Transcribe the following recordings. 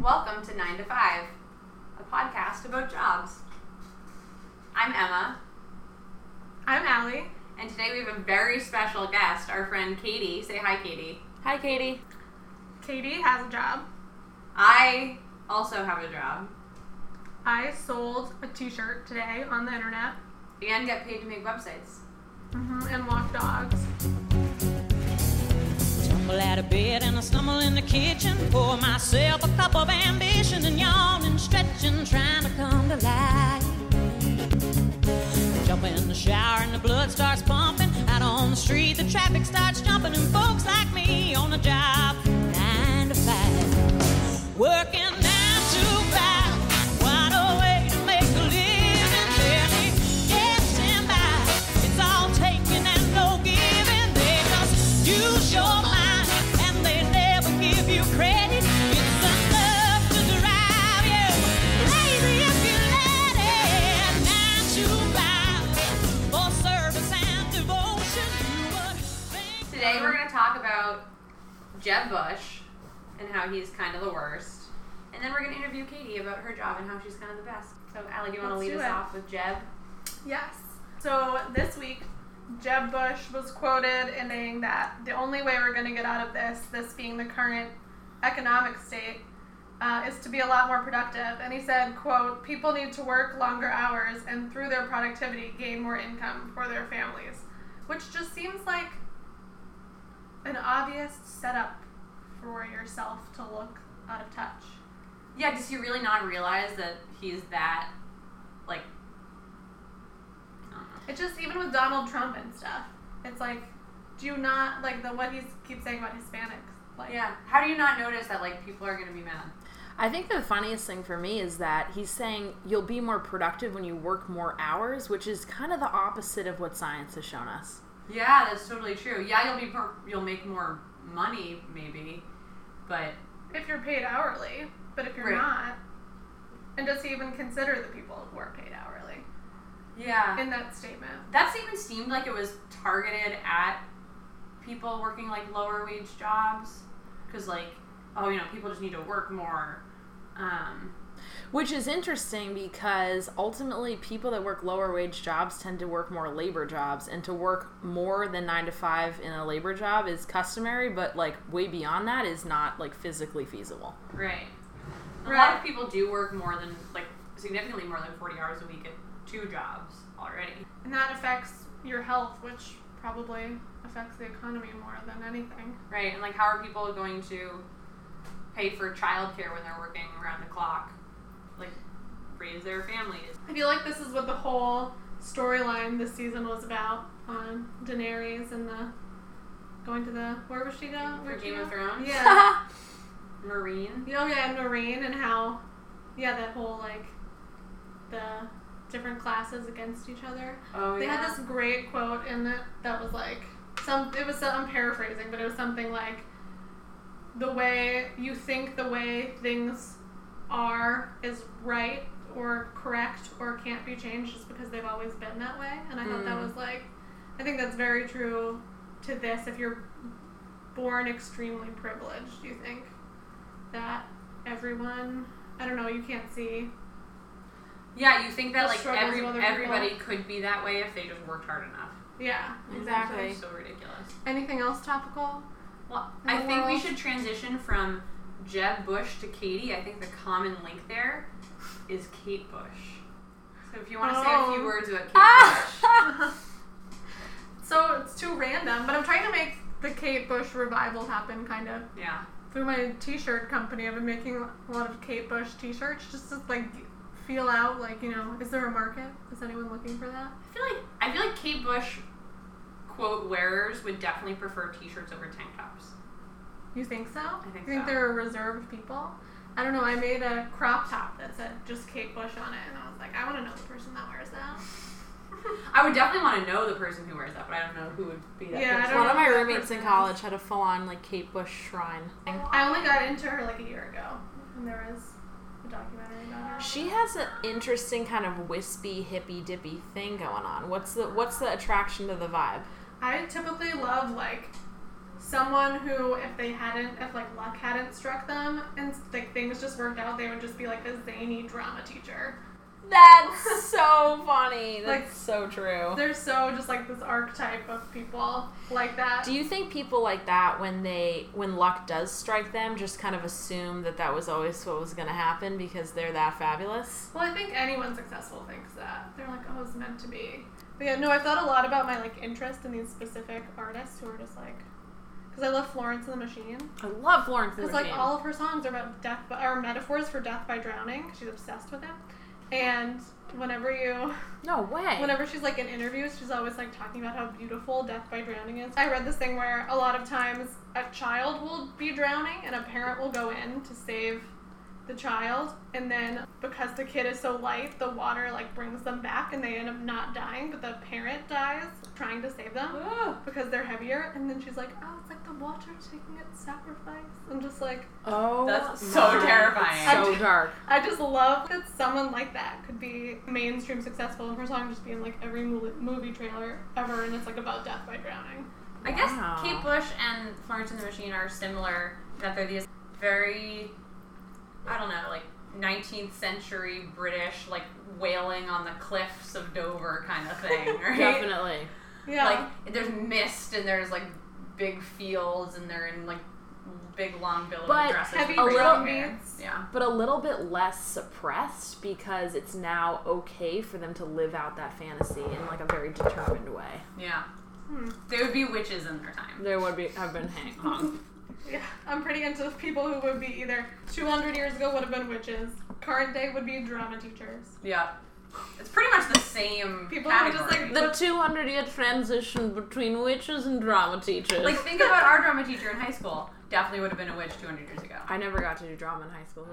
Welcome to 9 to 5, a podcast about jobs. I'm Emma, I'm Allie. and today we have a very special guest, our friend Katie. Say hi, Katie. Hi, Katie. Katie has a job. I also have a job I sold a T-shirt today on the internet and get paid to make websites. Mm-hmm. and walk dogs. Tumble out of bed and I stumble in the kitchen. Pour myself a cup of ambition and yawn and stretching, trying to come to life. Jump in the shower and the blood starts pumping. Out on the street, the traffic starts jumping, and folks like me on the job, nine to five, working Jeb Bush and how he's kind of the worst. And then we're going to interview Katie about her job and how she's kind of the best. So, Allie, do you want to lead us it. off with Jeb? Yes. So this week, Jeb Bush was quoted in saying that the only way we're going to get out of this, this being the current economic state, uh, is to be a lot more productive. And he said, "quote People need to work longer hours and through their productivity gain more income for their families," which just seems like an obvious setup for yourself to look out of touch. Yeah, does he really not realize that he's that, like, I don't know. It's just even with Donald Trump and stuff. It's like, do you not like the what he keeps saying about Hispanics? Like, Yeah. How do you not notice that, like, people are going to be mad? I think the funniest thing for me is that he's saying you'll be more productive when you work more hours, which is kind of the opposite of what science has shown us. Yeah, that's totally true. Yeah, you'll be you'll make more money maybe, but if you're paid hourly, but if you're Right. not, and does he even consider the people who are paid hourly yeah, in that statement? that even seemed like it was targeted at people working like lower wage jobs, because like oh you know people just need to work more. Um, Which is interesting because ultimately people that work lower wage jobs tend to work more labor jobs, and to work more than nine to five in a labor job is customary, but like way beyond that is not like physically feasible. right. A lot of people do work more than like significantly more than forty hours a week at two jobs already. And that affects your health, which probably affects the economy more than anything. Right, and like how are people going to pay for childcare when they're working around the clock? Raise their families. I feel like this is what the whole storyline this season was about on Daenerys and the going to the where was she go? For Game of Thrones? Yeah. Meereen. oh yeah, and Meereen and how yeah, that whole like the different classes against each other. Oh They yeah. had this great quote in it that was like some it was I'm paraphrasing, but it was something like the way you think the way things are is right or correct or can't be changed just because they've always been that way. And I thought that Mm. was like I think that's very true to this if you're born extremely privileged, Do you think that everyone I don't know, you can't see yeah, you think that like every of other people. everybody could be that way if they just worked hard enough. yeah, Exactly. It's so ridiculous. Anything else topical? Well, I the think we should transition from Jeb Bush to Katie. I think the common link there is Kate Bush. So if you want to say a few Oh. words about Kate Ah! Bush. so it's too random, but I'm trying to make the Kate Bush revival happen, kind of. Yeah. Through my T-shirt company, I've been making a lot of Kate Bush T-shirts just to like feel out, like you know, is there a market? Is anyone looking for that? I feel like I feel like Kate Bush quote wearers would definitely prefer t-shirts over tank tops. You think so? I think you think so. they're a reserved people? I don't know. I made a crop top that said just Kate Bush on it, and I was like, I want to know the person that wears that. I would definitely want to know the person who wears that, but I don't know who would be that Yeah, I person. don't One of my roommates person in college had a full on like Kate Bush shrine thing. I only got into her like a year ago, and there was a documentary about her. She has an interesting kind of wispy, hippy dippy thing going on. What's the what's the attraction to the vibe? I typically love like someone who, if they hadn't, if like luck hadn't struck them and like things just worked out, they would just be like a zany drama teacher. That's so funny. That's Like- so true. They're so just like this archetype of people like that. Do you think people like that when they when luck does strike them just kind of assume that that was always what was going to happen because they're that fabulous? Well, I think anyone successful thinks that. They're like, oh, it's meant to be. But yeah, no, I thought a lot about my like interest in these specific artists who are just like, because I love Florence and the Machine. I love Florence and the Because like all of her songs are about death, by, are metaphors for death by drowning. She's obsessed with it. And whenever you, no way. whenever she's like in interviews, she's always like talking about how beautiful death by drowning is. I read this thing where a lot of times a child will be drowning and a parent will go in to save the child and then because the kid is so light the water like brings them back and they end up not dying but the parent dies trying to save them because they're heavier and then she's like oh it's like the water taking its sacrifice. I'm just like oh, That's so my- terrifying. it's So dark. i just love that someone like that could be mainstream successful and her song just being like every movie trailer ever and it's like about death by drowning. I guess Kate Bush and Florence and the Machine are similar that they're these very, I don't know, like 19th century British, like wailing on the cliffs of Dover kind of thing, right? Definitely. yeah Like there's mist and there's like big fields and they're in like big long billowy But dresses, heavy with drum hair. Yeah. But a little bit less suppressed because it's now okay for them to live out that fantasy in like a very determined way. Yeah. Hmm. They would be witches in their time. There would be have been hang hung. Yeah, I'm pretty into people who would be either 200 years ago would have been witches, current day would be drama teachers. Yeah. It's pretty much the same People who just, category. like, The 200 year transition between witches and drama teachers. Like, think about our drama teacher in high school. Definitely would have been a witch 200 years ago. I never got to do drama in high school.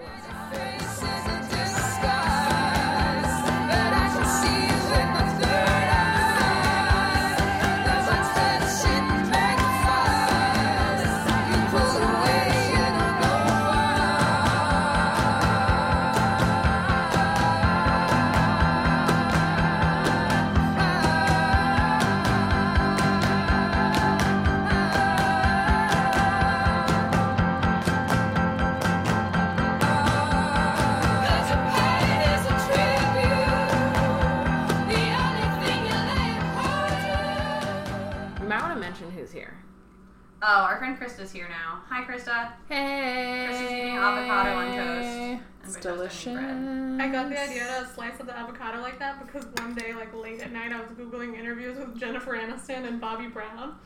Friend Krista's here now. Hi, Krista. Hey. Krista's eating avocado on toast. It's by toast, I mean bread. delicious. I got the idea to slice up the avocado like that because one day, like late at night, I was googling interviews with Jennifer Aniston and Bobbi Brown.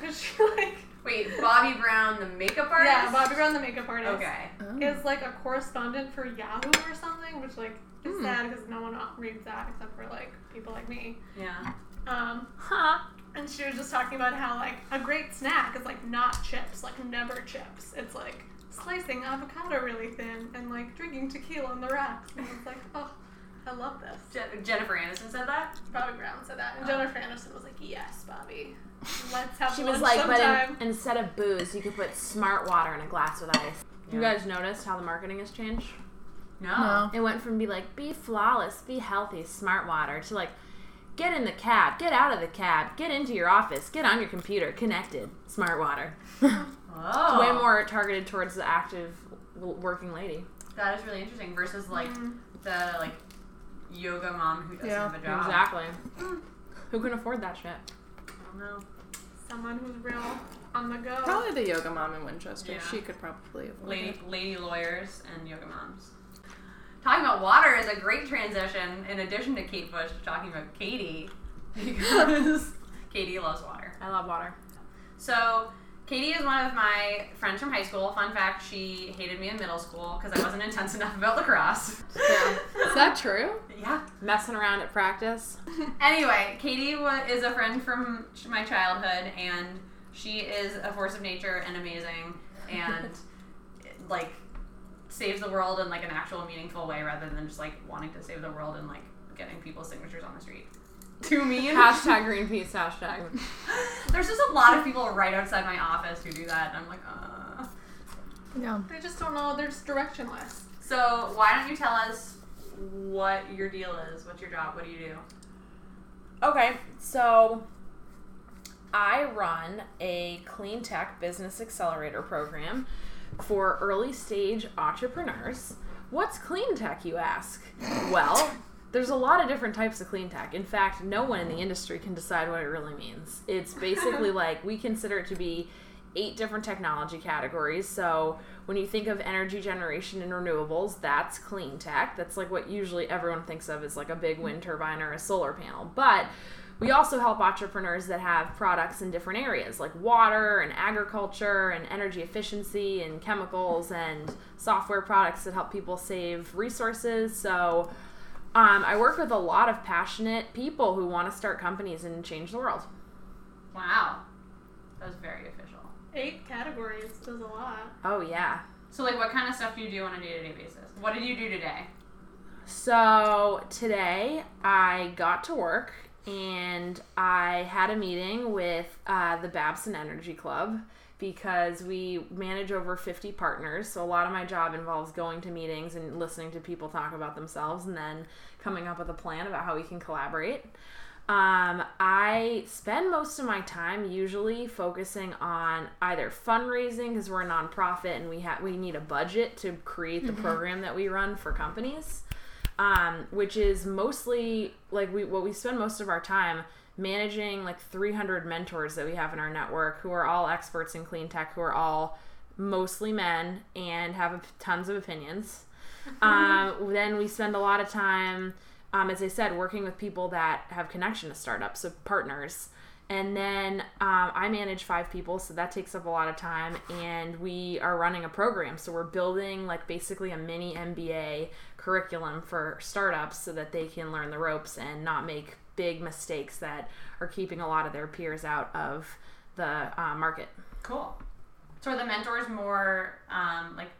Because she like, Wait, Bobbi Brown, the makeup artist? yeah, Bobbi Brown, the makeup artist, Okay. is like a correspondent for Yahoo or something, which like is Hmm. sad because no one reads that except for like people like me. Yeah. Um, Huh. And she was just talking about how like a great snack is like not chips, like never chips. It's like slicing avocado really thin and like drinking tequila on the rocks. And it's like, oh, I love this. Je- Jennifer Aniston said that? Bobbi Brown said that, and Oh. Jennifer Aniston was like, "Yes, Bobbi, let's have She lunch was like, sometime." but in, instead of booze, you could put smart water in a glass with ice. You guys noticed how the marketing has changed? No. It went from be like, be flawless, be healthy, smart water, to like, get in the cab, get out of the cab, get into your office, get on your computer, connected, smart water. Oh. Way more targeted towards the active working lady. That is really interesting versus like Mhm. the like yoga mom who doesn't Yeah, have a job. exactly. Who can afford that shit? I don't know. Someone who's real on the go. Probably the yoga mom in Winchester. Yeah. She could probably afford Lady it. lady lawyers and yoga moms. Talking about water is a great transition in addition to Kate Bush talking about Katie because Katie loves water. I love water. So Katie is one of my friends from high school. Fun fact, she hated me in middle school because I wasn't intense enough about lacrosse. Yeah. Is that true? yeah. Messing around at practice. Anyway, Katie wa- is a friend from my childhood, and she is a force of nature and amazing, and like saves the world in like an actual meaningful way rather than just like wanting to save the world and like getting people's signatures on the street. Too mean. hashtag Greenpeace, hashtag. There's just a lot of people right outside my office who do that, and I'm like, uh. Yeah. They just don't know. They're just directionless. So why don't you tell us what your deal is? What's your job? What do you do? Okay, so I run a clean tech business accelerator program for early stage entrepreneurs. What's clean tech, you ask? Well, there's a lot of different types of clean tech. In fact, no one in the industry can decide what it really means. It's basically like we consider it to be eight different technology categories. So when you think of energy generation and renewables, that's clean tech. That's like what usually everyone thinks of as like a big wind turbine or a solar panel. But we also help entrepreneurs that have products in different areas like water and agriculture and energy efficiency and chemicals and software products that help people save resources. So um, I work with a lot of passionate people who want to start companies and change the world. Wow. That was very official. Eight categories does a lot. Oh, yeah. So, like, what kind of stuff do you do on a day to day basis? What did you do today? So today I got to work and I had a meeting with uh, the Babson Energy Club because we manage over 50 partners. So a lot of my job involves going to meetings and listening to people talk about themselves and then coming up with a plan about how we can collaborate. Um, I spend most of my time usually focusing on either fundraising because we're a nonprofit and we have we need a budget to create the program that we run for companies um, which is mostly like we what we spend most of our time managing like 300 mentors that we have in our network who are all experts in clean tech who are all mostly men and have tons of opinions. Um, then we spend a lot of time um, as i said working with people that have connection to startups so partners and then um, I manage five people, so that takes up a lot of time. And we are running a program, so we're building like basically a mini MBA curriculum for startups so that they can learn the ropes and not make big mistakes that are keeping a lot of their peers out of the uh, market. Cool. So, are the mentors more um, like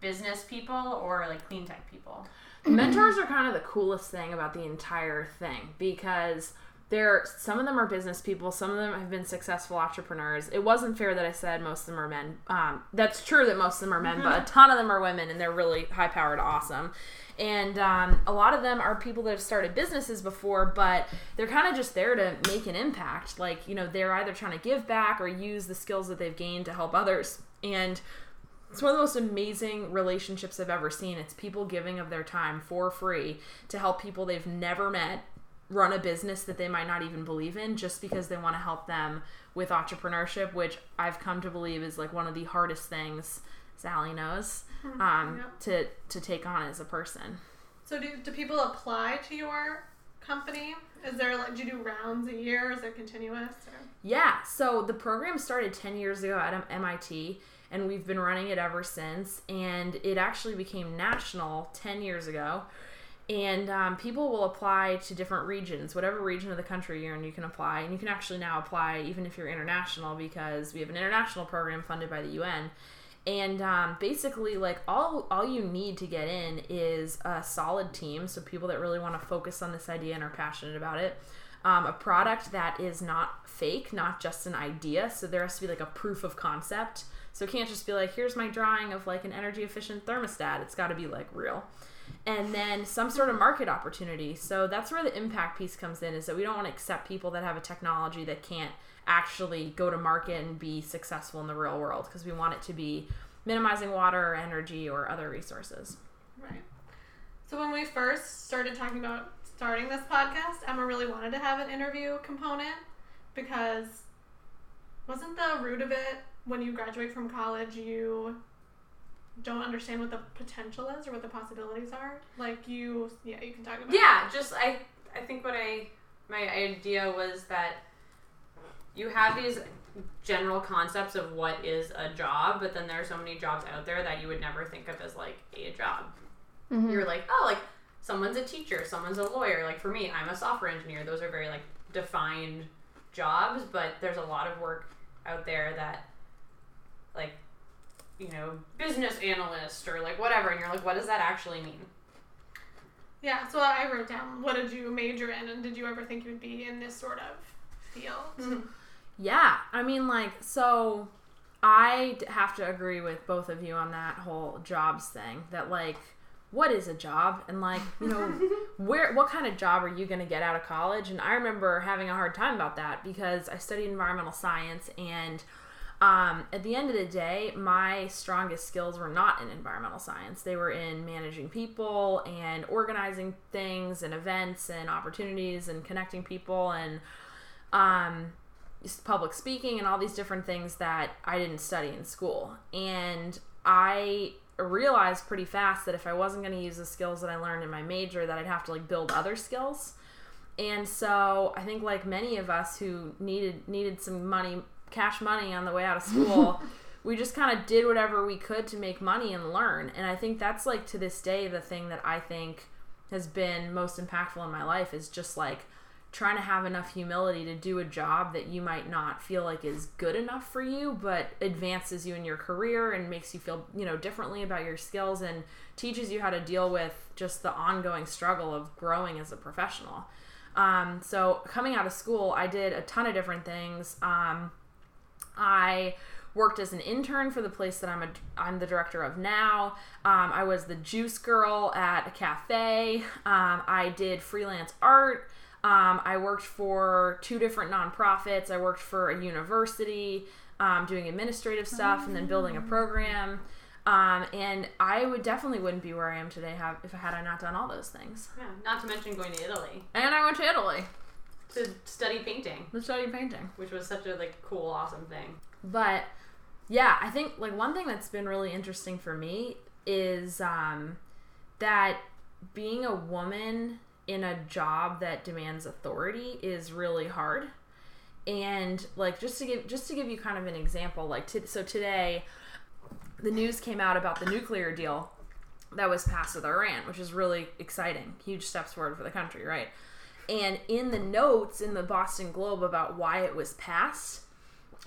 business people or like clean tech people? mentors are kind of the coolest thing about the entire thing because they're some of them are business people. Some of them have been successful entrepreneurs. It wasn't fair that i said most of them are men. Um, that's true that most of them are men but a ton of them are women and they're really high powered awesome. And um, a lot of them are people that have started businesses before but they're kind of just there to make an impact. Like you know they're either trying to give back or use the skills that they've gained to help others. And it's one of the most amazing relationships I've ever seen. It's people giving of their time for free to help people they've never met run a business that they might not even believe in just because they want to help them with entrepreneurship, which I've come to believe is like one of the hardest things Sally knows um, Yep. to to take on as a person. So do, do people apply to your company? Is there like do you do rounds a year? Is it continuous? Or? Yeah, so the program started 10 years ago at MIT, and we've been running it ever since. And it actually became national 10 years ago. And um, people will apply to different regions, whatever region of the country you're in, you can apply. And you can actually now apply even if you're international because we have an international program funded by the UN. And um, basically, like all all you need to get in is a solid team, so people that really want to focus on this idea and are passionate about it. Um, a product that is not fake, not just an idea. So there has to be like a proof of concept. So it can't just be like, here's my drawing of like an energy efficient thermostat. It's got to be like real. And then some sort of market opportunity. So that's where the impact piece comes in is that we don't want to accept people that have a technology that can't actually go to market and be successful in the real world because we want it to be minimizing water or energy or other resources. Right. So when we first started talking about starting this podcast, Emma really wanted to have an interview component because wasn't the root of it when you graduate from college you don't understand what the potential is or what the possibilities are? Like you yeah, you can talk about Yeah, just I I think what I my idea was that you have these general concepts of what is a job, but then there are so many jobs out there that you would never think of as like a job. Mm-hmm. You're like, oh, like someone's a teacher, someone's a lawyer. Like for me, I'm a software engineer. Those are very like defined jobs, but there's a lot of work out there that like you know, business analyst or like whatever, and you're like, what does that actually mean? Yeah, so I wrote down what did you major in and did you ever think you would be in this sort of field? Mm-hmm. Yeah, I mean, like, so I have to agree with both of you on that whole jobs thing. That, like, what is a job? And, like, you know, where what kind of job are you going to get out of college and i remember having a hard time about that because i studied environmental science and um, at the end of the day my strongest skills were not in environmental science they were in managing people and organizing things and events and opportunities and connecting people and um, public speaking and all these different things that I didn't study in school. And I realized pretty fast that if I wasn't going to use the skills that I learned in my major, that I'd have to like build other skills. And so I think like many of us who needed needed some money, cash money on the way out of school, we just kind of did whatever we could to make money and learn. And I think that's like to this day the thing that I think has been most impactful in my life is just like trying to have enough humility to do a job that you might not feel like is good enough for you but advances you in your career and makes you feel you know differently about your skills and teaches you how to deal with just the ongoing struggle of growing as a professional. Um, so coming out of school i did a ton of different things. Um, i worked as an intern for the place that I'm a, I'm the director of now. Um, I was the juice girl at a cafe. Um, I did freelance art. Um, I worked for two different nonprofits. I worked for a university um, doing administrative stuff and then building a program. Um, and I would definitely wouldn't be where I am today have, if I had I not done all those things. Yeah, not to mention going to Italy And I went to Italy to study painting, to study painting. which was such a like cool, awesome thing. but yeah i think like one thing that's been really interesting for me is um that being a woman in a job that demands authority is really hard and like just to give just to give you kind of an example like to, so today the news came out about the nuclear deal that was passed with Iran, which is really exciting. Huge steps forward for the country, right? And in the notes in the Boston Globe about why it was passed,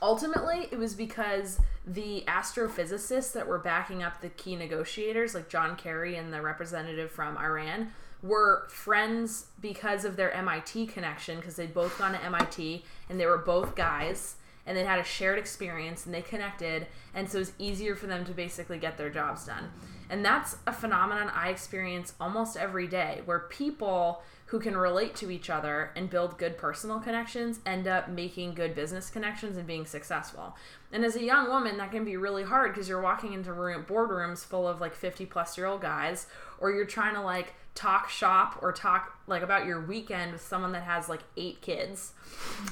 ultimately it was because the astrophysicists that were backing up the key negotiators, like John Kerry and the representative from Iran, were friends because of their MIT connection, because they'd both gone to MIT and they were both guys and they had a shared experience and they connected and so it was easier for them to basically get their jobs done and that's a phenomenon i experience almost every day where people who can relate to each other and build good personal connections end up making good business connections and being successful. And as a young woman that can be really hard because you're walking into room, boardrooms full of like 50 plus year old guys or you're trying to like talk shop or talk like about your weekend with someone that has like eight kids.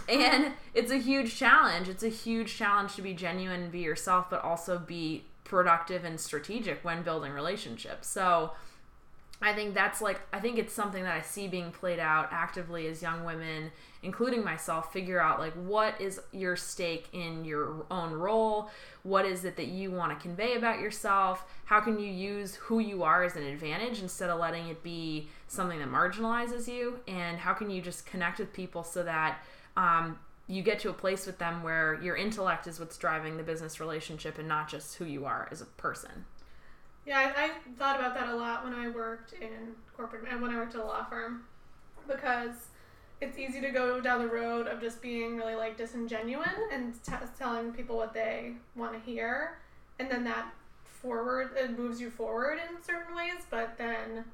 And it's a huge challenge. It's a huge challenge to be genuine and be yourself but also be productive and strategic when building relationships. So I think that's like I think it's something that I see being played out actively as young women, including myself, figure out like what is your stake in your own role, what is it that you want to convey about yourself, how can you use who you are as an advantage instead of letting it be something that marginalizes you, and how can you just connect with people so that um, you get to a place with them where your intellect is what's driving the business relationship and not just who you are as a person. Yeah, I, I thought about that a lot when I worked in corporate and when I worked at a law firm because it's easy to go down the road of just being really like disingenuous and t- telling people what they want to hear, and then that forward it moves you forward in certain ways, but then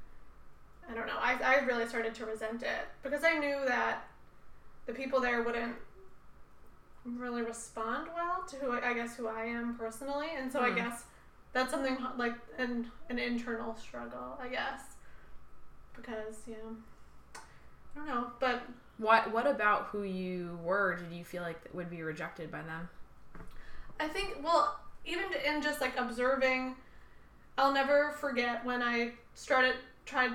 I don't know. I, I really started to resent it because I knew that the people there wouldn't really respond well to who I I guess who I am personally, and so I Hmm. guess that's something like an an internal struggle, I guess, because yeah, I don't know, but What What about who you were? Did you feel like would be rejected by them? I think well, even in just like observing, I'll never forget when I started tried.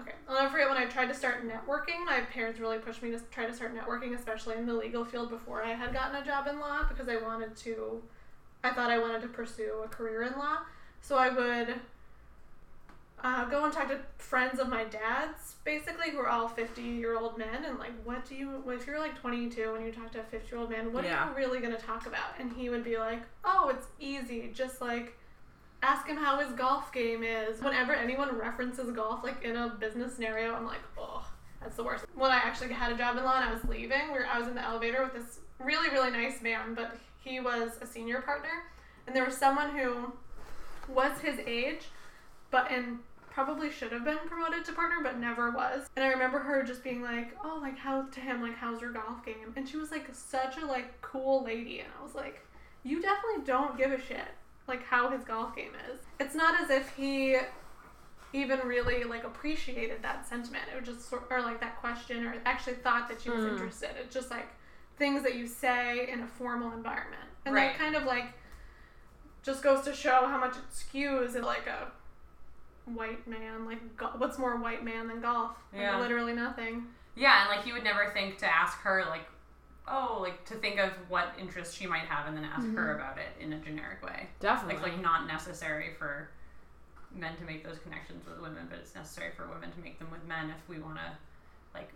Okay, I'll never forget when I tried to start networking. My parents really pushed me to try to start networking, especially in the legal field before I had gotten a job in law, because I wanted to. I thought I wanted to pursue a career in law, so I would uh, go and talk to friends of my dad's, basically, who are all fifty-year-old men, and like, what do you? If you're like twenty-two and you talk to a fifty-year-old man, what Yeah. are you really gonna talk about? And he would be like, "Oh, it's easy. Just like ask him how his golf game is." Whenever anyone references golf, like in a business scenario, I'm like, "Oh, that's the worst." When I actually had a job in law and I was leaving, where I was in the elevator with this really, really nice man, but he was a senior partner, and there was someone who was his age, but in probably should have been promoted to partner but never was. And I remember her just being like, "Oh, like how to him like how's your golf game?" And she was like such a like cool lady and I was like, "You definitely don't give a shit like how his golf game is." It's not as if he even really like appreciated that sentiment. It was just sort or like that question or actually thought that she was Mm. interested. It's just like things that you say in a formal environment. And Right. that kind of like just goes to show how much it skews in like a white man like go- what's more white man than golf like, Yeah. literally nothing Yeah, and like he would never think to ask her like, oh, like to think of what interest she might have, and then ask her about it in a generic way. Definitely. Like like not necessary for men to make those connections with women, but it's necessary for women to make them with men if we want to like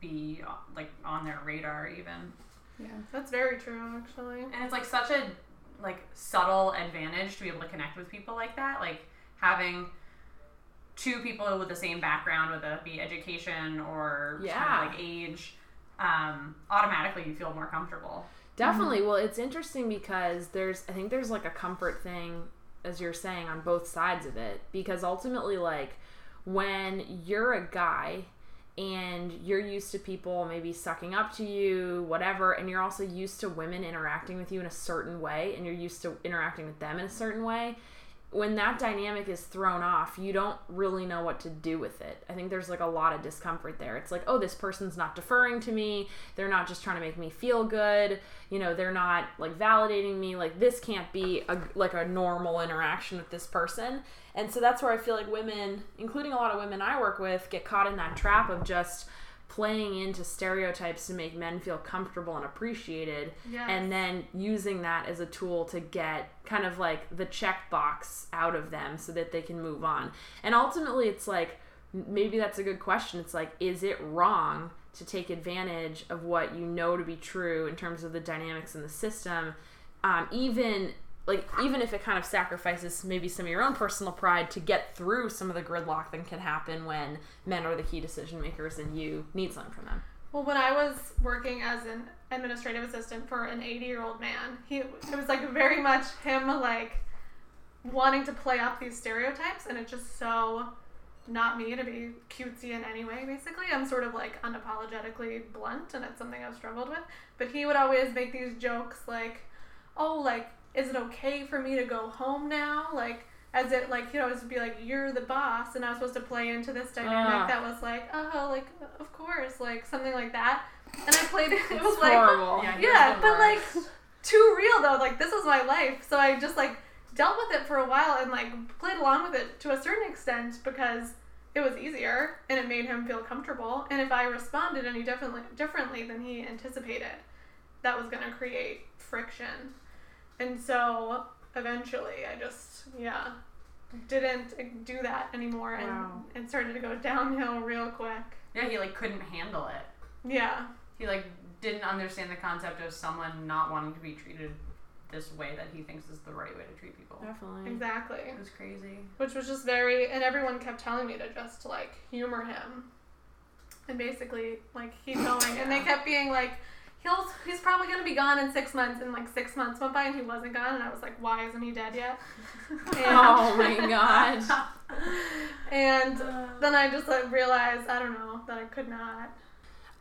be uh, like on their radar even. Yeah. that's very true actually And it's like such a like subtle advantage to be able to connect with people like that, like having two people with the same background, whether it be education or kind Yeah. of like age, um, automatically you feel more comfortable. Definitely. Well, it's interesting because there's, I think there's like a comfort thing, as you're saying, on both sides of it. Because ultimately, like, when you're a guy and you're used to people maybe sucking up to you, whatever, and you're also used to women interacting with you in a certain way and you're used to interacting with them in a certain way, when that dynamic is thrown off, you don't really know what to do with it. I think there's like a lot of discomfort there. It's like, oh, this person's not deferring to me. They're not just trying to make me feel good. You know, they're not like validating me. Like this can't be a like a normal interaction with this person. And so that's where I feel like women, including a lot of women I work with, get caught in that trap of just playing into stereotypes to make men feel comfortable and appreciated Yes. and then using that as a tool to get kind of like the checkbox out of them so that they can move on. And ultimately, it's like maybe that's a good question. It's like, is it wrong to take advantage of what you know to be true in terms of the dynamics in the system, um, even like even if it kind of sacrifices maybe some of your own personal pride to get through some of the gridlock that can happen when men are the key decision makers and you need something from them. Well, when I was working as an administrative assistant for an 80 year old man, he it was like very much him like wanting to play up these stereotypes, and it's just so not me to be cutesy in any way. Basically, I'm sort of like unapologetically blunt, and it's something I've struggled with. But he would always make these jokes like, "Oh, like, is it okay for me to go home now?" Like. As it like he'd always be like you're the boss and I was supposed to play into this dynamic Ah. that was like oh like of course like something like that and I played it. It was It's like horrible. Yeah, yeah, was the but like too real though. Like this was my life, so I just like dealt with it for a while and like played along with it to a certain extent because it was easier and it made him feel comfortable. And if I responded any differently differently than he anticipated, that was gonna create friction. And so eventually, I just yeah didn't do that anymore and Wow. and started to go downhill real quick. Yeah, he like couldn't handle it. Yeah. He like didn't understand the concept of someone not wanting to be treated this way that he thinks is the right way to treat people. Definitely. Exactly. It was crazy. which was just very and everyone kept telling me to just like humor him and basically like keep going and they kept being like he'll he's probably gonna be gone in six months and like six months went by and he wasn't gone and i was like why isn't he dead yet Oh my god. and then i just like realized i don't know that i could not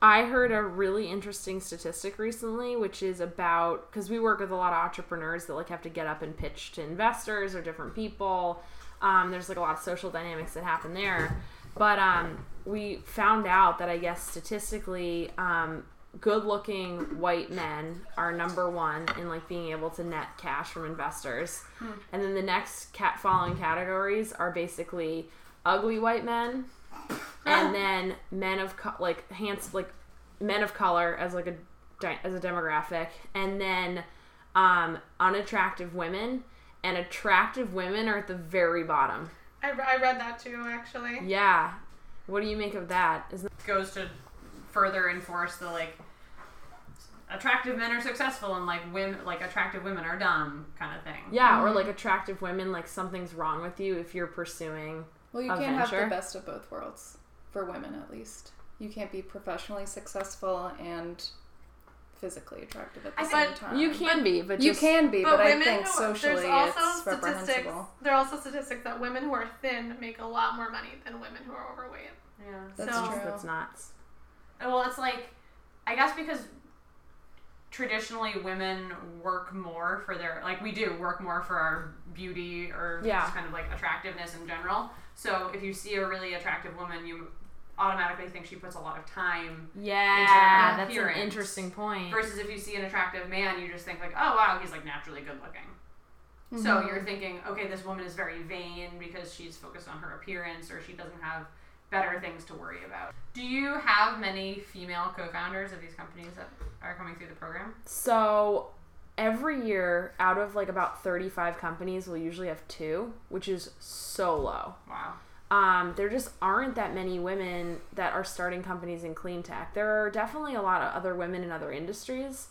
I heard a really interesting statistic recently, which is about because we work with a lot of entrepreneurs that like have to get up and pitch to investors or different people. Um, there's like a lot of social dynamics that happen there, but um, we found out that I guess statistically, um, good-looking white men are number one in like being able to net cash from investors, and then the next cat following categories are basically ugly white men and then men of co- like hands like men of color as like a di- as a demographic. And then um unattractive women. And attractive women are at the very bottom. I, re- I read that too actually. Yeah. What do you make of that? Is that Goes to further enforce the like attractive men are successful and like women like attractive women are dumb kind of thing. yeah or mm-hmm. like attractive women like something's wrong with you if you're pursuing Well, you A can't have the best of both worlds for women, at least. You can't be professionally successful and physically attractive at the I same think- time. You can be, but You can be, but, But I think who socially there's also it's reprehensible. There are also statistics that women who are thin make a lot more money than women who are overweight. Yeah. That's So- true. That's nuts. Well, it's like, I guess because traditionally women work more for their, like we do work more for our beauty or Yeah. just kind of like attractiveness in general. So if you see a really attractive woman, you automatically think she puts a lot of time. Yeah, her that's an interesting point. Versus if you see an attractive man, you just think like, oh wow, he's like naturally good looking. Mm-hmm. So you're thinking, okay, this woman is very vain because she's focused on her appearance or she doesn't have better things to worry about. Do you have many female co-founders of these companies that are coming through the program? So every year, out of like about 35 companies, we'll usually have two, which is so low. Wow. Um, there just aren't that many women that are starting companies in clean tech. There are definitely a lot of other women in other industries,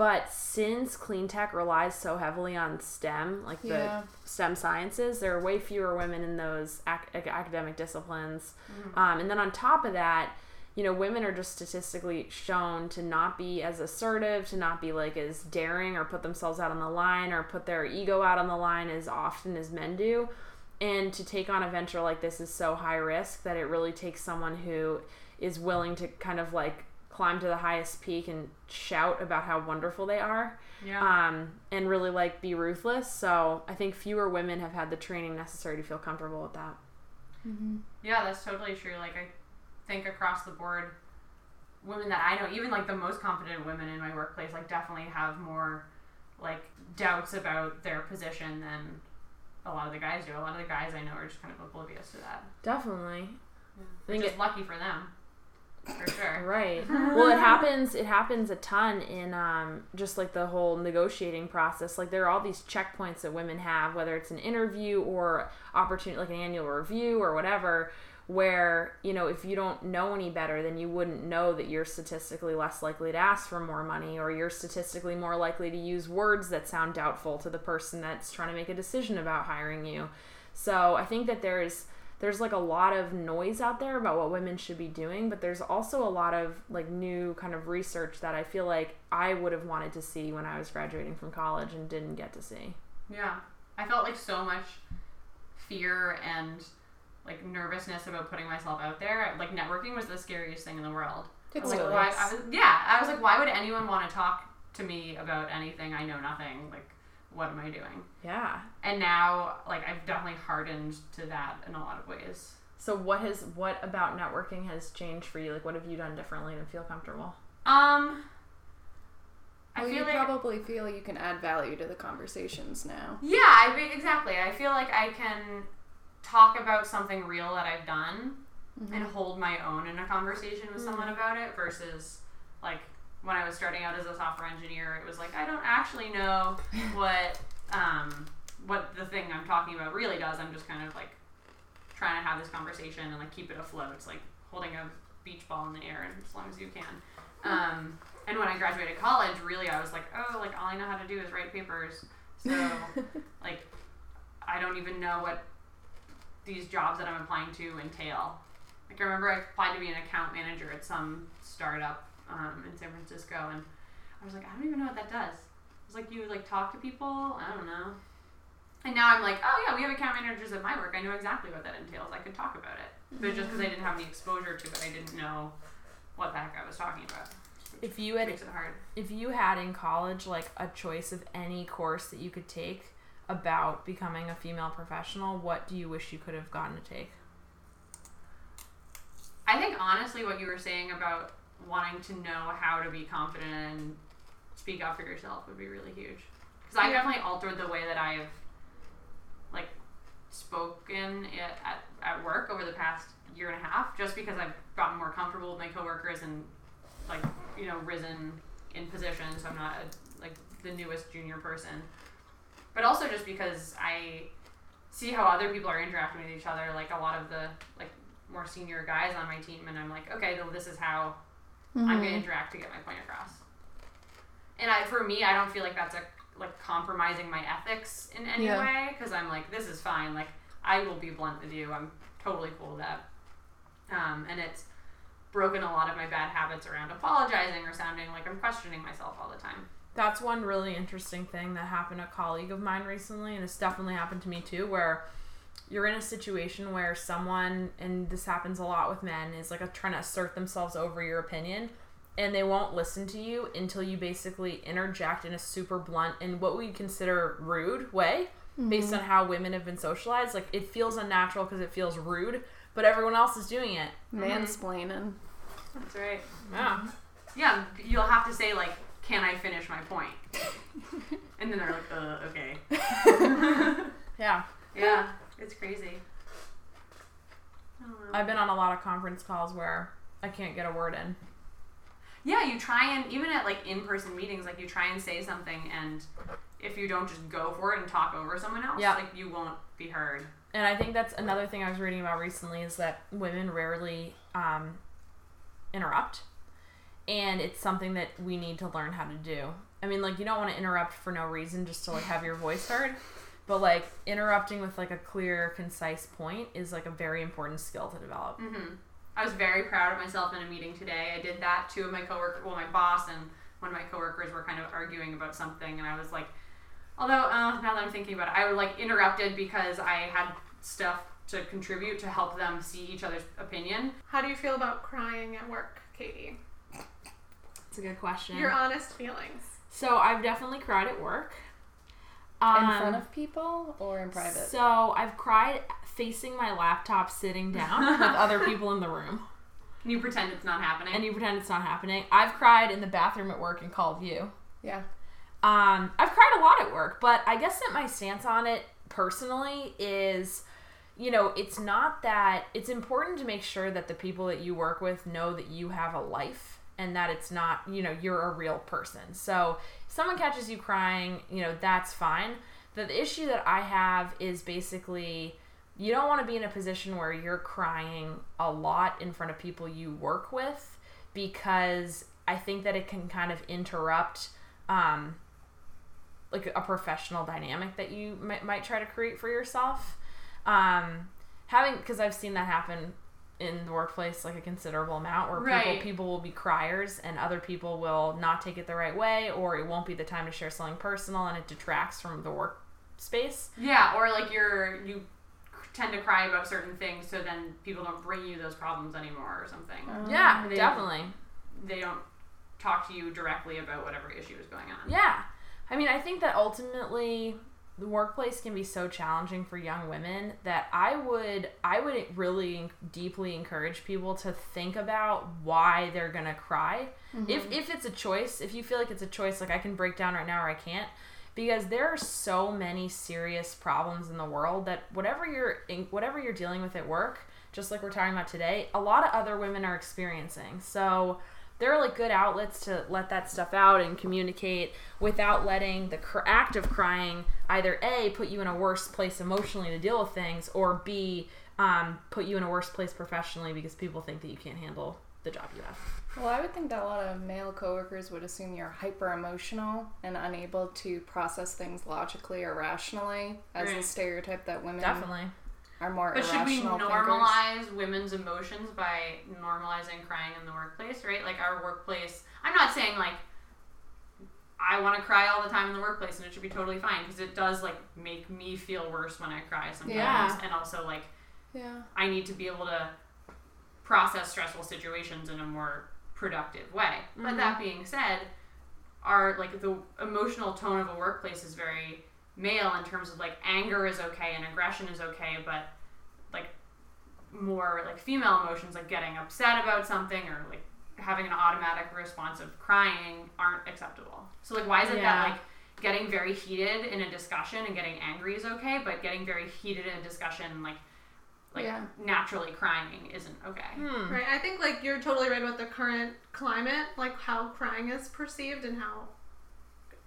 but since clean tech relies so heavily on STEM, like the Yeah. STEM sciences, there are way fewer women in those ac- ac- academic disciplines. Um, and then on top of that, you know, women are just statistically shown to not be as assertive, to not be like as daring or put themselves out on the line or put their ego out on the line as often as men do. And to take on a venture like this is so high risk that it really takes someone who is willing to kind of like climb to the highest peak and shout about how wonderful they are Yeah. um, and really like be ruthless. So I think fewer women have had the training necessary to feel comfortable with that. yeah, that's totally true. Like I think across the board, women that I know, even like the most confident women in my workplace, like definitely have more like doubts about their position than a lot of the guys do. A lot of the guys I know are just kind of oblivious to that. Definitely. I Which think is it, lucky for them. For sure. right. well, it happens. It happens a ton in um, just like the whole negotiating process. Like there are all these checkpoints that women have, whether it's an interview or opportunity, like an annual review or whatever. Where you know if you don't know any better, then you wouldn't know that you're statistically less likely to ask for more money, or you're statistically more likely to use words that sound doubtful to the person that's trying to make a decision about hiring you. So I think that there's there's like a lot of noise out there about what women should be doing, but there's also a lot of like new kind of research that I feel like I would have wanted to see when I was graduating from college and didn't get to see. Yeah. I felt like so much fear and like nervousness about putting myself out there. Like networking was the scariest thing in the world. I was like, why. I was, yeah, I was like, why would anyone want to talk to me about anything? I know nothing. Like, what am I doing? Yeah. And now, like, I've definitely hardened to that in a lot of ways. So what has what about networking has changed for you? Like what have you done differently to feel comfortable? Um, I Well, feel you like probably feel you can add value to the conversations now. Yeah, I mean, exactly. I feel like I can talk about something real that I've done and hold my own in a conversation with someone about it versus like when I was starting out as a software engineer, it was like I don't actually know what um, what the thing I'm talking about really does. I'm just kind of like trying to have this conversation and like keep it afloat. It's like holding a beach ball in the air and as long as you can. Um, and when I graduated college, really I was like, oh, like all I know how to do is write papers. So like I don't even know what these jobs that I'm applying to entail. Like I remember I applied to be an account manager at some startup um, in San Francisco, and I was like, I don't even know what that does. It's like you like talk to people. I don't know. And now I'm like, oh yeah, we have account managers at my work. I know exactly what that entails. I could talk about it, but just because I didn't have any exposure to it, I didn't know what the heck I was talking about. If you had Makes it hard. if you had in college like a choice of any course that you could take about becoming a female professional, what do you wish you could have gotten to take? I think honestly, what you were saying about wanting to know how to be confident and speak up for yourself would be really huge. Because I definitely altered the way that I've like spoken it at, at work over the past year and a half, just because I've gotten more comfortable with my coworkers and like you know risen in position, so I'm not a, like the newest junior person. But also just because I see how other people are interacting with each other, like a lot of the like more senior guys on my team, and I'm like, okay, well, this is how I'm gonna interact to get my point across. And I, for me, I don't feel like that's a like compromising my ethics in any Yeah. way because I'm like, this is fine. Like, I will be blunt with you. I'm totally cool with that. Um, and it's broken a lot of my bad habits around apologizing or sounding like I'm questioning myself all the time. That's one really interesting thing that happened to a colleague of mine recently, and it's definitely happened to me too, where you're in a situation where someone, and this happens a lot with men, is like a, trying to assert themselves over your opinion, and they won't listen to you until you basically interject in a super blunt and what we consider rude way, based on how women have been socialized. Like it feels unnatural because it feels rude, but everyone else is doing it. Mansplaining. That's right. Yeah. Yeah, you'll have to say like, "Can I finish my point?" and then they're like, "Uh, okay." Yeah. yeah, it's crazy. I don't know. I've been on a lot of conference calls where I can't get a word in. Yeah, you try and even at like in-person meetings, like you try and say something, and if you don't just go for it and talk over someone else, Yeah. like you won't be heard. And I think that's another thing I was reading about recently is that women rarely um, interrupt. And it's something that we need to learn how to do. I mean, like, you don't want to interrupt for no reason just to, like, have your voice heard. But, like, interrupting with, like, a clear, concise point is, like, a very important skill to develop. hmm I was very proud of myself in a meeting today. I did that. Two of my coworkers, well, my boss and one of my coworkers were kind of arguing about something, and I was like, although uh, now that I'm thinking about it, I was like interrupted because I had stuff to contribute to help them see each other's opinion. How do you feel about crying at work, Katie? It's a good question. Your honest feelings. so, I've definitely cried at work. In Um, front of people or in private? So, I've cried facing my laptop sitting down with other people in the room. You pretend it's not happening? and you pretend it's not happening. I've cried in the bathroom at work and called you. yeah. Um, I've cried a lot at work, but I guess that my stance on it personally is, you know, it's not that it's important to make sure that the people that you work with know that you have a life and that it's not, you know, you're a real person. So, someone catches you crying, you know, that's fine. The, issue that I have is basically you don't want to be in a position where you're crying a lot in front of people you work with because I think that it can kind of interrupt um, like a professional dynamic that you might, might try to create for yourself. Um, having because I've seen that happen in the workplace like a considerable amount where Right. people people will be criers and other people will not take it the right way or it won't be the time to share something personal and it detracts from the work space. Yeah, or like you're you tend to cry about certain things, so then people don't bring you those problems anymore or something. Oh, yeah, they- definitely. They don't talk to you directly about whatever issue is going on. Yeah. I mean, I think that ultimately the workplace can be so challenging for young women that I would I would really deeply encourage people to think about why they're going to cry. Mm-hmm. If if it's a choice, if you feel like it's a choice like I can break down right now or I can't because there are so many serious problems in the world that whatever you're in, whatever you're dealing with at work, just like we're talking about today, a lot of other women are experiencing. So there are like good outlets to let that stuff out and communicate without letting the cr- act of crying either a put you in a worse place emotionally to deal with things or b um, put you in a worse place professionally because people think that you can't handle the job you have. Well, I would think that a lot of male coworkers would assume you're hyper emotional and unable to process things logically or rationally, as a stereotype that women definitely are more But should we irrational thinkers. normalize women's emotions by normalizing crying in the workplace, right? Like our workplace. I'm not saying like I want to cry all the time in the workplace and it should be totally fine because it does like make me feel worse when I cry sometimes. Yeah. And also like Yeah. I need to be able to process stressful situations in a more productive way. But that mm-hmm. being said, our like the emotional tone of a workplace is very male in terms of like anger is okay and aggression is okay, but like more like female emotions like getting upset about something or like having an automatic response of crying aren't acceptable. So like why is it Yeah. that like getting very heated in a discussion and getting angry is okay, but getting very heated in a discussion like like Yeah. naturally crying isn't okay. hmm. Right. I think like you're totally right about the current climate, like how crying is perceived and how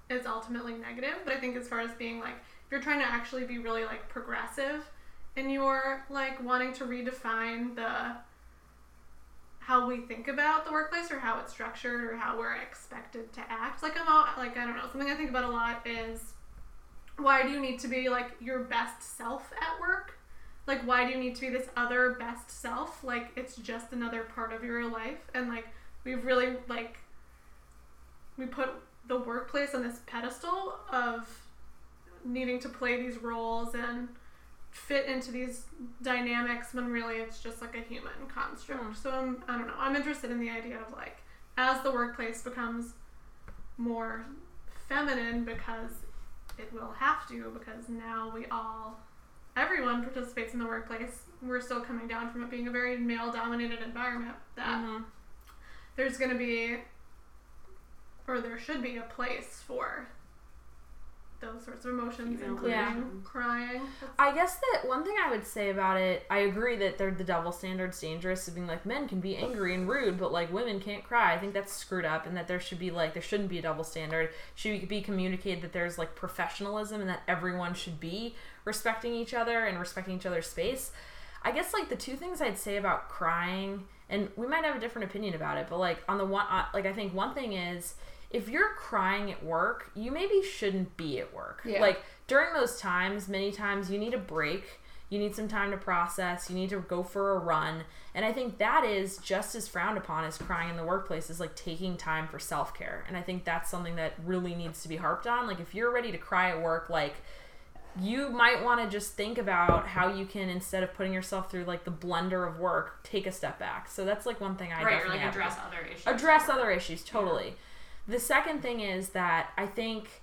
it's ultimately negative. But I think as far as being like if you're trying to actually be really like progressive and you're like wanting to redefine the how we think about the workplace or how it's structured or how we're expected to act. Like I'm all, like I don't know, something I think about a lot is why do you need to be like your best self at work? like why do you need to be this other best self like it's just another part of your life and like we've really like we put the workplace on this pedestal of needing to play these roles and fit into these dynamics when really it's just like a human construct. So I'm, I don't know. I'm interested in the idea of like as the workplace becomes more feminine because it will have to because now we all everyone participates in the workplace. We're still coming down from it being a very male dominated environment that Mhm. there's going to be or there should be a place for those sorts of emotions Female including Yeah. crying. I guess that one thing I would say about it, I agree that they're the double standards dangerous of being like men can be angry and rude, but like women can't cry. I think that's screwed up, and that there should be like there shouldn't be a double standard. Should be communicated that there's like professionalism and that everyone should be respecting each other and respecting each other's space. I guess like the two things I'd say about crying, and we might have a different opinion about it, but like on the one, uh, like I think one thing is if you're crying at work, you maybe shouldn't be at work. Yeah. Like during those times, many times you need a break. You need some time to process. You need to go for a run. And I think that is just as frowned upon as crying in the workplace is like taking time for self care. And I think that's something that really needs to be harped on. Like if you're ready to cry at work, like you might want to just think about how you can instead of putting yourself through like the blender of work, take a step back. So that's like one thing I right, or definitely like advocate address other issues. address other issues totally the second thing is that i think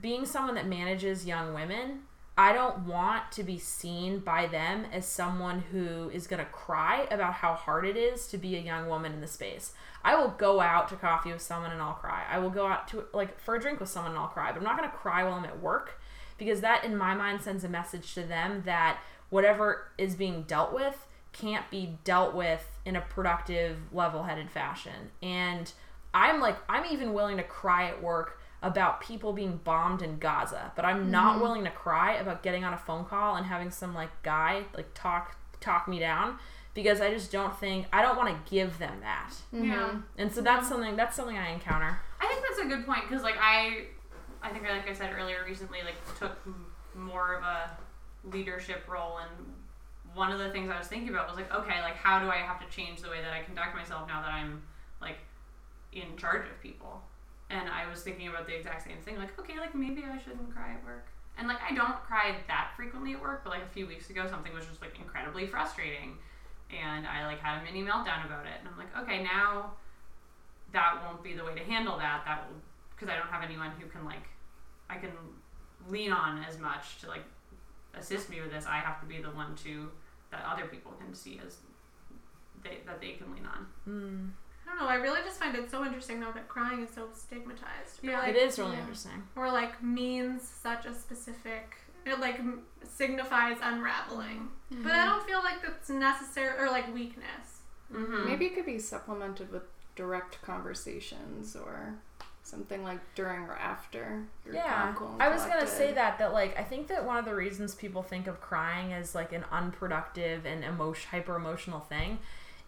being someone that manages young women i don't want to be seen by them as someone who is going to cry about how hard it is to be a young woman in the space. I will go out to coffee with someone and i'll cry. I will go out to like for a drink with someone and i'll cry but i'm not going to cry while i'm at work because that in my mind sends a message to them that whatever is being dealt with can't be dealt with in a productive level-headed fashion. And i'm like i'm even willing to cry at work about people being bombed in gaza but i'm not mm-hmm. willing to cry about getting on a phone call and having some like guy like talk talk me down because i just don't think i don't want to give them that. Mm-hmm. Yeah. and so that's mm-hmm. something that's something i encounter. I think that's a good point because, like, I, I think, like I said earlier, recently, like, took m- more of a leadership role, and one of the things I was thinking about was like, okay, like, how do I have to change the way that I conduct myself now that I'm like in charge of people? And I was thinking about the exact same thing, like, okay, like maybe I shouldn't cry at work. And like, I don't cry that frequently at work, but like a few weeks ago, something was just like incredibly frustrating, and I like had a mini meltdown about it. And I'm like, okay, now that won't be the way to handle that. That will because I don't have anyone who can like I can lean on as much to like assist me with this. I have to be the one to that other people can see as they that they can lean on. mm. I don't know. I really just find it so interesting though that crying is so stigmatized. Or, Yeah. like, it is really yeah. interesting Or like means such a specific. It like m- signifies unraveling, but I don't feel like that's necessary or like weakness. Mm-hmm. Maybe it could be supplemented with direct conversations or something like during or after. You're Yeah, calm, cool, and I was gonna say that that like I think that one of the reasons people think of crying as like an unproductive and emotion hyper emotional thing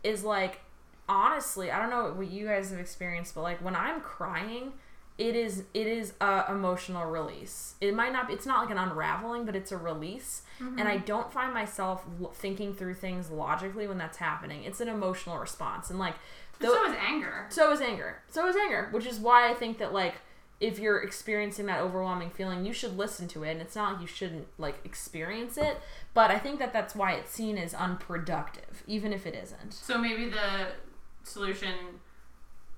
is like honestly I don't know what you guys have experienced, but like when I'm crying, it is it is a emotional release. It might not be, it's not like an unraveling, but it's a release, and I mm-hmm. don't find myself thinking through things logically when that's happening. It's an emotional response, and like But so is anger. so is anger. So is anger, which is why I think that like if you're experiencing that overwhelming feeling, you should listen to it, and it's not like you shouldn't like experience it. But I think that that's why it's seen as unproductive, even if it isn't. So maybe the solution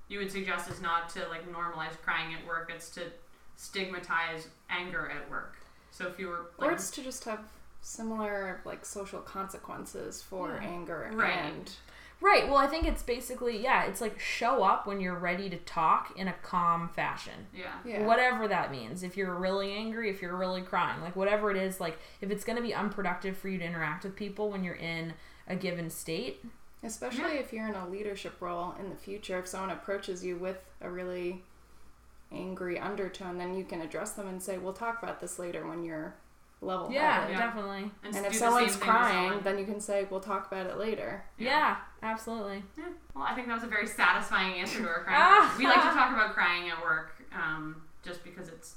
you would suggest is not to like normalize crying at work. It's to stigmatize anger at work. So if you were Or like, it's to just have similar like social consequences for Yeah. anger Right. and Right. Well, I think it's basically yeah. It's like show up when you're ready to talk in a calm fashion. yeah. yeah. Whatever that means. If you're really angry, if you're really crying, like whatever it is, like if it's going to be unproductive for you to interact with people when you're in a given state, Especially if you're in a leadership role in the future, if someone approaches you with a really angry undertone, then you can address them and say, "We'll talk about this later when you're level yeah, headed." Yeah. definitely. And, And if someone's same crying, someone. then you can say, "We'll talk about it later." Yeah, absolutely. Yeah. Well, I think that was a very satisfying answer to our crying. Ah. we like to talk about crying at work, um, just because it's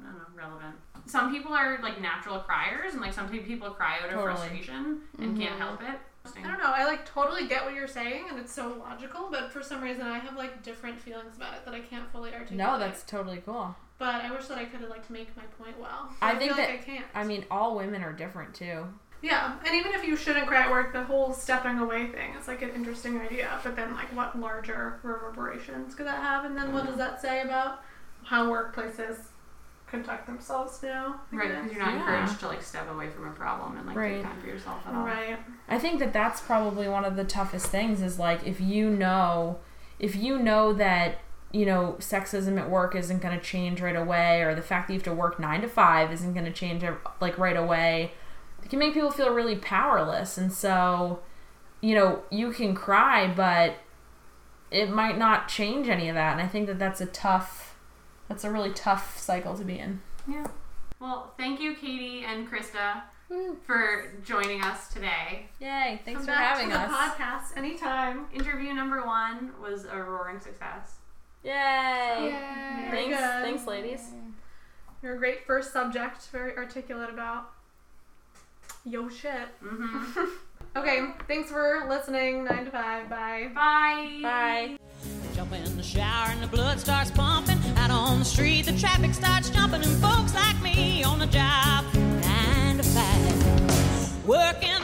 I don't know, relevant. Some people are like natural criers, and like some people cry out of Totally. frustration and can't help it. I don't know. I like totally get what you're saying, and it's so logical. But for some reason, I have like different feelings about it that I can't fully articulate. No, that's totally cool. But I wish that I could have like make my point well. I But think feel like that- I can't. I mean, all women are different too. Yeah, and even if you shouldn't cry at work, the whole stepping away thing is like an interesting idea. But then, like, what larger reverberations could that have? And then, what mm-hmm. does that say about how workplaces conduct themselves now? I Right, guess. because you're not Yeah. encouraged to like step away from a problem and like Right. take time for yourself at all. Right. I think that that's probably one of the toughest things is like if you know if you know that you know sexism at work isn't going to change right away or the fact that you have to work 9 to 5 isn't going to change like right away it can make people feel really powerless and so you know you can cry but it might not change any of that and I think that that's a tough that's a really tough cycle to be in. Yeah. Well, thank you, Katie and Krista, for joining us today. Yay, thanks Come for back having to the podcast anytime. Interview number one was a roaring success. Yay. Very Thanks, good. thanks ladies. You're a great first subject, very articulate about. Yo shit. Mm-hmm. Okay, thanks for listening. 9 to 5. Bye. Bye. Bye. Jump in the shower and the blood starts pumping. Out on the street, the traffic starts jumping, and folks like me on the job, nine to five, working